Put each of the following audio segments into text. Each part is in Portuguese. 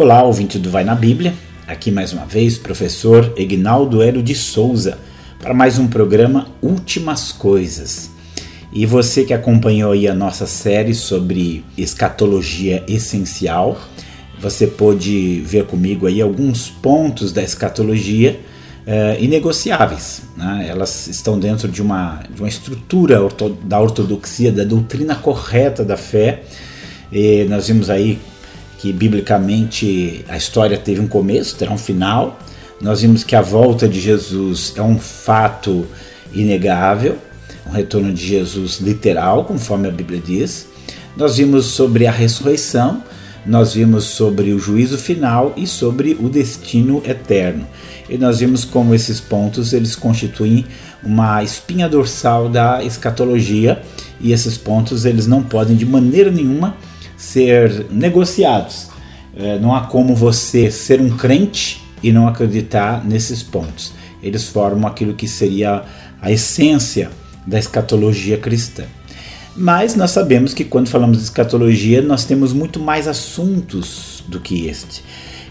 Olá, ouvinte do Vai na Bíblia. Aqui mais uma vez, professor Egnaldo Hélio de Souza, para mais um programa Últimas Coisas. E você que acompanhou aí a nossa série sobre escatologia essencial, você pôde ver comigo aí alguns pontos da escatologia uh, inegociáveis. Né? Elas estão dentro de uma, de uma estrutura orto, da ortodoxia, da doutrina correta da fé. E nós vimos aí que biblicamente a história teve um começo, terá um final. Nós vimos que a volta de Jesus é um fato inegável, um retorno de Jesus literal, conforme a Bíblia diz. Nós vimos sobre a ressurreição, nós vimos sobre o juízo final e sobre o destino eterno. E nós vimos como esses pontos eles constituem uma espinha dorsal da escatologia e esses pontos eles não podem de maneira nenhuma ser negociados. É, não há como você ser um crente e não acreditar nesses pontos. Eles formam aquilo que seria a essência da escatologia cristã. Mas nós sabemos que quando falamos de escatologia, nós temos muito mais assuntos do que este.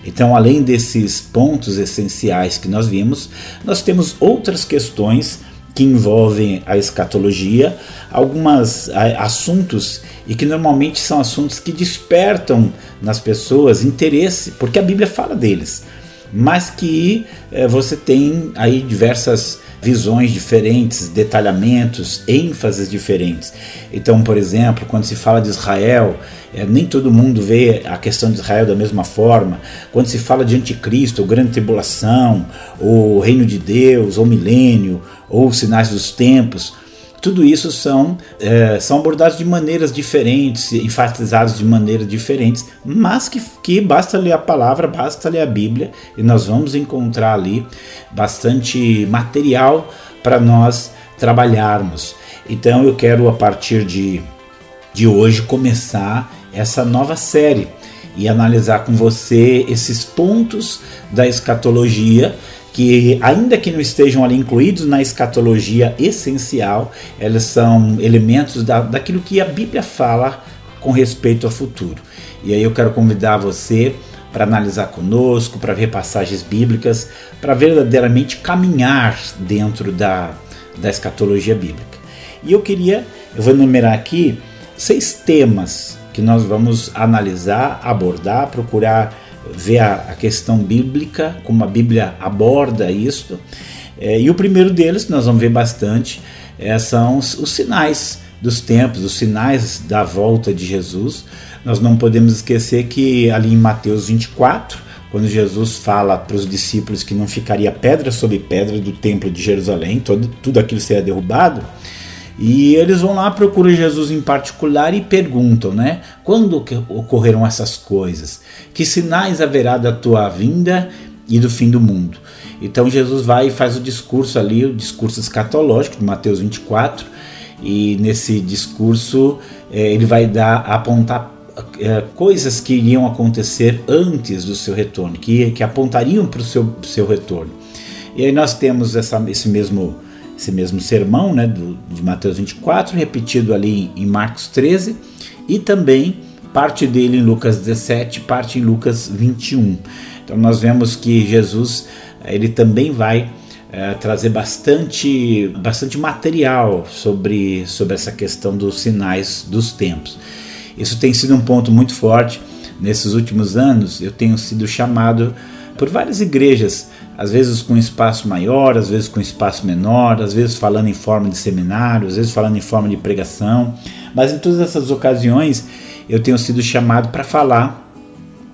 Então, além desses pontos essenciais que nós vimos, nós temos outras questões que envolvem a escatologia, alguns assuntos e que normalmente são assuntos que despertam nas pessoas interesse, porque a Bíblia fala deles, mas que é, você tem aí diversas visões diferentes, detalhamentos, ênfases diferentes. Então, por exemplo, quando se fala de Israel, é, nem todo mundo vê a questão de Israel da mesma forma. Quando se fala de anticristo, ou grande tribulação, ou reino de Deus, ou milênio, ou sinais dos tempos, tudo isso são, é, são abordados de maneiras diferentes, enfatizados de maneiras diferentes, mas que, que basta ler a palavra, basta ler a Bíblia e nós vamos encontrar ali bastante material para nós trabalharmos. Então eu quero a partir de, de hoje começar essa nova série e analisar com você esses pontos da escatologia que, ainda que não estejam ali incluídos na escatologia essencial, elas são elementos da, daquilo que a Bíblia fala com respeito ao futuro. E aí eu quero convidar você para analisar conosco, para ver passagens bíblicas, para verdadeiramente caminhar dentro da, da escatologia bíblica. E eu queria, eu vou enumerar aqui seis temas que nós vamos analisar, abordar, procurar ver a, a questão bíblica, como a Bíblia aborda isso. É, e o primeiro deles, nós vamos ver bastante, é, são os, os sinais dos tempos, os sinais da volta de Jesus. Nós não podemos esquecer que ali em Mateus 24, quando Jesus fala para os discípulos que não ficaria pedra sobre pedra do templo de Jerusalém, todo, tudo aquilo seria derrubado, e eles vão lá, procuram Jesus em particular e perguntam, né? Quando ocorreram essas coisas? Que sinais haverá da tua vinda e do fim do mundo? Então Jesus vai e faz o discurso ali, o discurso escatológico de Mateus 24, e nesse discurso é, ele vai dar apontar é, coisas que iriam acontecer antes do seu retorno, que, que apontariam para o seu, seu retorno. E aí nós temos essa, esse mesmo esse mesmo sermão né, do, de Mateus 24, repetido ali em Marcos 13, e também parte dele em Lucas 17, parte em Lucas 21. Então nós vemos que Jesus ele também vai é, trazer bastante, bastante material sobre, sobre essa questão dos sinais dos tempos. Isso tem sido um ponto muito forte nesses últimos anos. Eu tenho sido chamado por várias igrejas às vezes com espaço maior, às vezes com espaço menor, às vezes falando em forma de seminário, às vezes falando em forma de pregação, mas em todas essas ocasiões eu tenho sido chamado para falar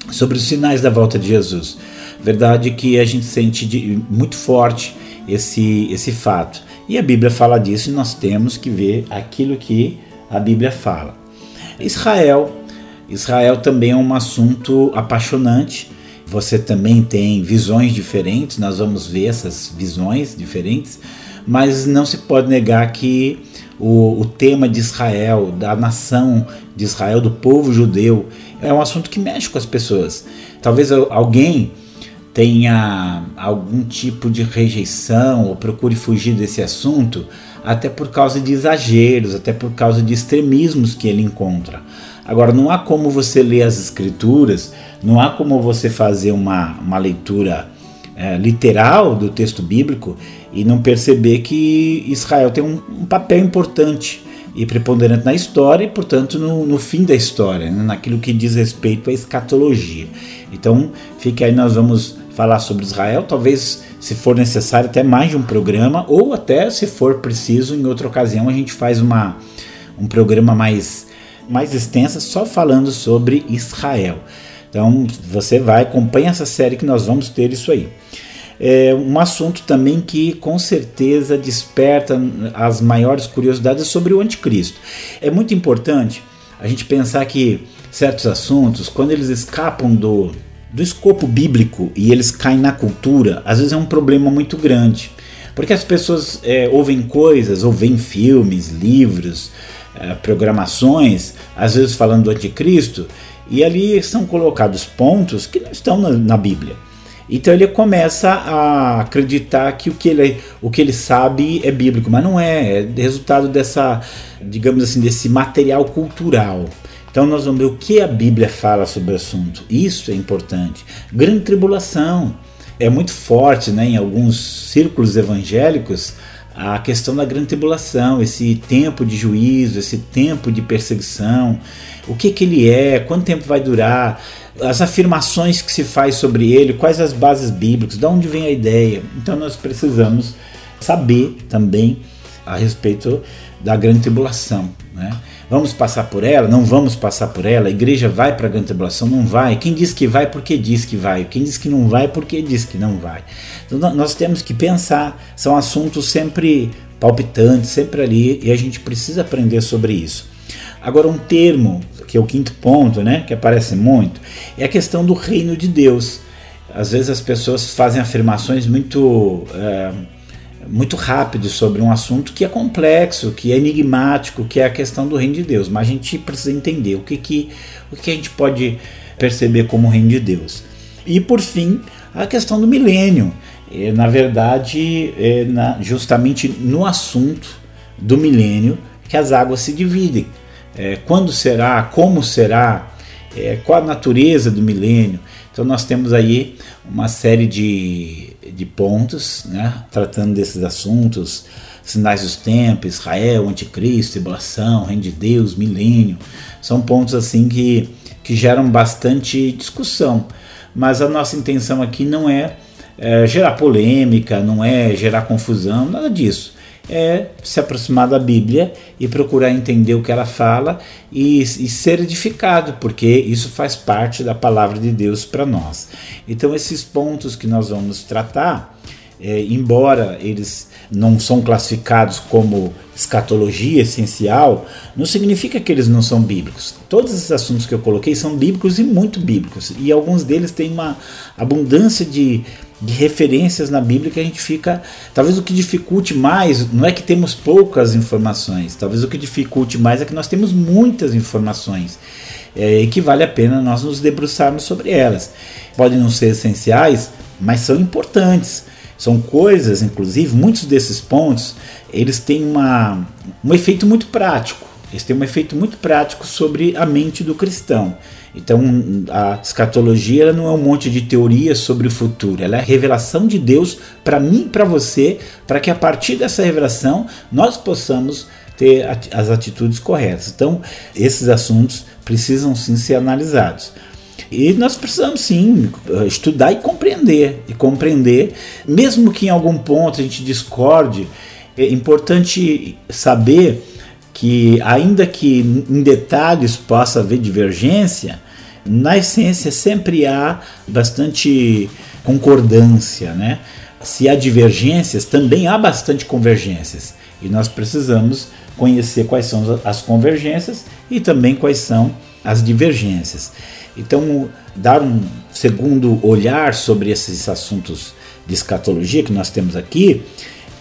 sobre os sinais da volta de Jesus. Verdade que a gente sente de, muito forte esse, esse fato. E a Bíblia fala disso e nós temos que ver aquilo que a Bíblia fala. Israel. Israel também é um assunto apaixonante você também tem visões diferentes, nós vamos ver essas visões diferentes, mas não se pode negar que o, o tema de Israel, da nação de Israel, do povo judeu, é um assunto que mexe com as pessoas. Talvez alguém tenha algum tipo de rejeição ou procure fugir desse assunto, até por causa de exageros, até por causa de extremismos que ele encontra. Agora, não há como você ler as escrituras, não há como você fazer uma, uma leitura é, literal do texto bíblico e não perceber que Israel tem um, um papel importante e preponderante na história e, portanto, no, no fim da história, né, naquilo que diz respeito à escatologia. Então, fique aí, nós vamos falar sobre Israel, talvez, se for necessário, até mais de um programa, ou até, se for preciso, em outra ocasião, a gente faz uma, um programa mais, mais extenso só falando sobre Israel. Então, você vai, acompanha essa série que nós vamos ter isso aí é um assunto também que com certeza desperta as maiores curiosidades sobre o anticristo. É muito importante a gente pensar que certos assuntos, quando eles escapam do, do escopo bíblico e eles caem na cultura, às vezes é um problema muito grande. Porque as pessoas é, ouvem coisas, ou veem filmes, livros, é, programações, às vezes falando do anticristo, e ali são colocados pontos que não estão na, na Bíblia. Então ele começa a acreditar que o que ele, o que ele sabe é bíblico, mas não é, é resultado dessa, digamos assim, desse material cultural. Então nós vamos ver o que a Bíblia fala sobre o assunto. Isso é importante. Grande tribulação é muito forte, né, em alguns círculos evangélicos a questão da grande tribulação, esse tempo de juízo, esse tempo de perseguição, o que que ele é, quanto tempo vai durar as afirmações que se faz sobre ele, quais as bases bíblicas, de onde vem a ideia. Então nós precisamos saber também a respeito da grande tribulação. Né? Vamos passar por ela? Não vamos passar por ela? A igreja vai para a grande tribulação? Não vai? Quem diz que vai, porque diz que vai? Quem diz que não vai, porque diz que não vai? Então nós temos que pensar, são assuntos sempre palpitantes, sempre ali, e a gente precisa aprender sobre isso. Agora, um termo que é o quinto ponto, né, que aparece muito, é a questão do reino de Deus. Às vezes as pessoas fazem afirmações muito é, muito rápido sobre um assunto que é complexo, que é enigmático, que é a questão do reino de Deus. Mas a gente precisa entender o que, que, o que a gente pode perceber como reino de Deus. E por fim, a questão do milênio. É, na verdade, é na, justamente no assunto do milênio que as águas se dividem é, quando será, como será, é, qual a natureza do milênio. Então nós temos aí uma série de, de pontos né, tratando desses assuntos, sinais dos tempos, Israel, anticristo, tribulação, reino de Deus, milênio. São pontos assim que, que geram bastante discussão. Mas a nossa intenção aqui não é, é gerar polêmica, não é gerar confusão, nada disso é se aproximar da Bíblia e procurar entender o que ela fala e, e ser edificado, porque isso faz parte da palavra de Deus para nós. Então, esses pontos que nós vamos tratar, é, embora eles não são classificados como escatologia essencial, não significa que eles não são bíblicos. Todos esses assuntos que eu coloquei são bíblicos e muito bíblicos, e alguns deles têm uma abundância de de referências na Bíblia que a gente fica. Talvez o que dificulte mais não é que temos poucas informações, talvez o que dificulte mais é que nós temos muitas informações é, e que vale a pena nós nos debruçarmos sobre elas. Podem não ser essenciais, mas são importantes. São coisas, inclusive, muitos desses pontos, eles têm uma, um efeito muito prático. Eles têm um efeito muito prático sobre a mente do cristão. Então, a escatologia não é um monte de teorias sobre o futuro, ela é a revelação de Deus para mim e para você, para que a partir dessa revelação nós possamos ter as atitudes corretas. Então, esses assuntos precisam sim ser analisados. E nós precisamos sim estudar e compreender. E compreender, mesmo que em algum ponto a gente discorde, é importante saber que, ainda que em detalhes possa haver divergência, na essência sempre há bastante concordância, né? Se há divergências, também há bastante convergências. E nós precisamos conhecer quais são as convergências e também quais são as divergências. Então, dar um segundo olhar sobre esses assuntos de escatologia que nós temos aqui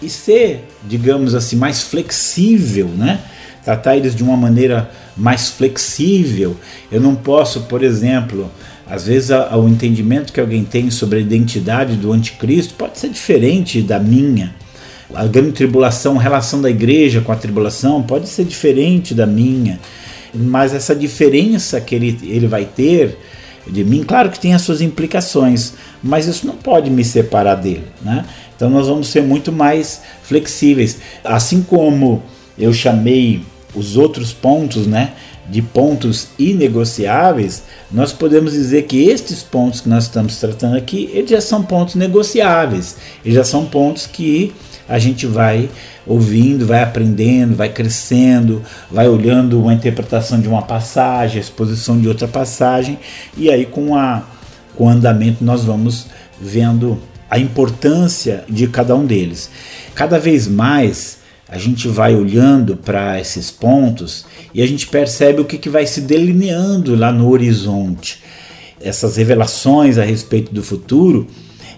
e ser, digamos assim, mais flexível, né? tratar eles de uma maneira mais flexível. Eu não posso, por exemplo, às vezes o entendimento que alguém tem sobre a identidade do anticristo pode ser diferente da minha. A grande tribulação, a relação da igreja com a tribulação pode ser diferente da minha. Mas essa diferença que ele, ele vai ter de mim, claro que tem as suas implicações, mas isso não pode me separar dele, né? Então nós vamos ser muito mais flexíveis. Assim como eu chamei os outros pontos, né, de pontos inegociáveis, nós podemos dizer que estes pontos que nós estamos tratando aqui, eles já são pontos negociáveis. Eles já são pontos que a gente vai ouvindo, vai aprendendo, vai crescendo, vai olhando uma interpretação de uma passagem, a exposição de outra passagem, e aí com, a, com o andamento nós vamos vendo a importância de cada um deles. Cada vez mais a gente vai olhando para esses pontos e a gente percebe o que, que vai se delineando lá no horizonte. Essas revelações a respeito do futuro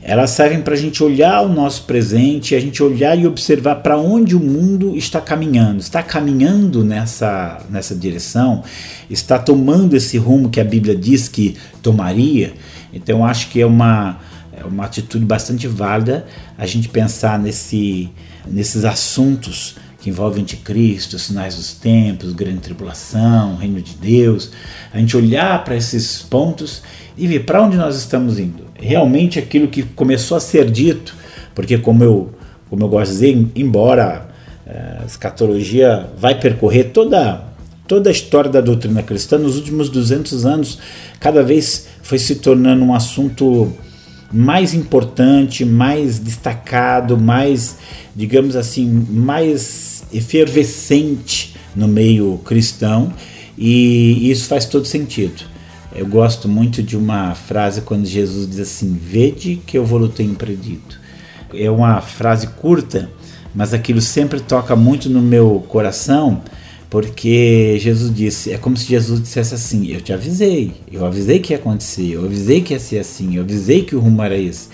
elas servem para a gente olhar o nosso presente, a gente olhar e observar para onde o mundo está caminhando. Está caminhando nessa, nessa direção? Está tomando esse rumo que a Bíblia diz que tomaria? Então, acho que é uma, é uma atitude bastante válida a gente pensar nesse, nesses assuntos que envolvem anticristo, sinais dos tempos, grande tribulação, reino de Deus, a gente olhar para esses pontos e ver para onde nós estamos indo realmente aquilo que começou a ser dito, porque como eu, como eu gosto de dizer, embora eh, a escatologia vai percorrer toda, toda a história da doutrina cristã, nos últimos 200 anos, cada vez foi se tornando um assunto mais importante, mais destacado, mais, digamos assim, mais efervescente no meio cristão, e isso faz todo sentido. Eu gosto muito de uma frase quando Jesus diz assim: Vede que eu vou ter impedido. É uma frase curta, mas aquilo sempre toca muito no meu coração, porque Jesus disse: é como se Jesus dissesse assim: Eu te avisei, eu avisei que ia acontecer, eu avisei que ia ser assim, eu avisei que o rumo era esse.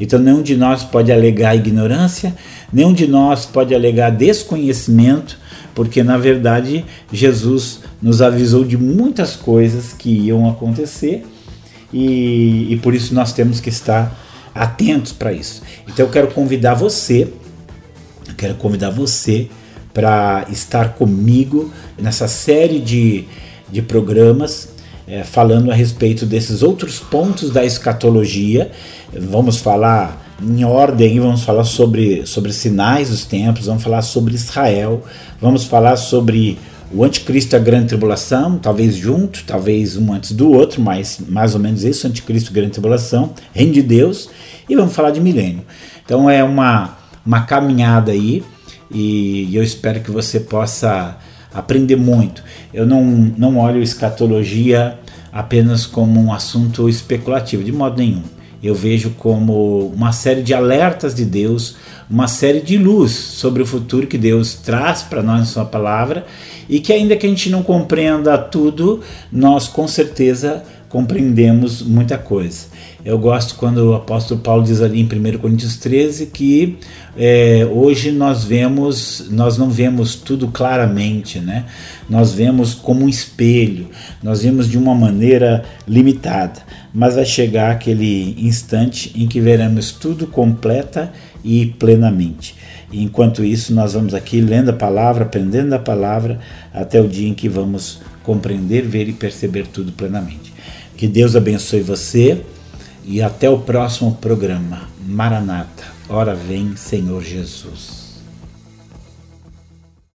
Então, nenhum de nós pode alegar ignorância, nenhum de nós pode alegar desconhecimento, porque na verdade Jesus nos avisou de muitas coisas que iam acontecer e, e por isso nós temos que estar atentos para isso. Então eu quero convidar você, eu quero convidar você para estar comigo nessa série de, de programas é, falando a respeito desses outros pontos da escatologia. Vamos falar em ordem, vamos falar sobre, sobre sinais dos tempos, vamos falar sobre Israel, vamos falar sobre o anticristo e a grande tribulação, talvez junto, talvez um antes do outro, mas mais ou menos isso, anticristo e grande tribulação, reino de Deus, e vamos falar de milênio. Então é uma, uma caminhada aí, e eu espero que você possa aprender muito. Eu não, não olho escatologia apenas como um assunto especulativo, de modo nenhum eu vejo como uma série de alertas de Deus, uma série de luz sobre o futuro que Deus traz para nós em Sua palavra. E que, ainda que a gente não compreenda tudo, nós com certeza compreendemos muita coisa. Eu gosto quando o apóstolo Paulo diz ali em 1 Coríntios 13 que é, hoje nós vemos, nós não vemos tudo claramente, né? Nós vemos como um espelho, nós vemos de uma maneira limitada, mas vai chegar aquele instante em que veremos tudo completa e plenamente. E enquanto isso, nós vamos aqui lendo a palavra, aprendendo a palavra, até o dia em que vamos compreender, ver e perceber tudo plenamente. Que Deus abençoe você e até o próximo programa. Maranata, hora vem, Senhor Jesus.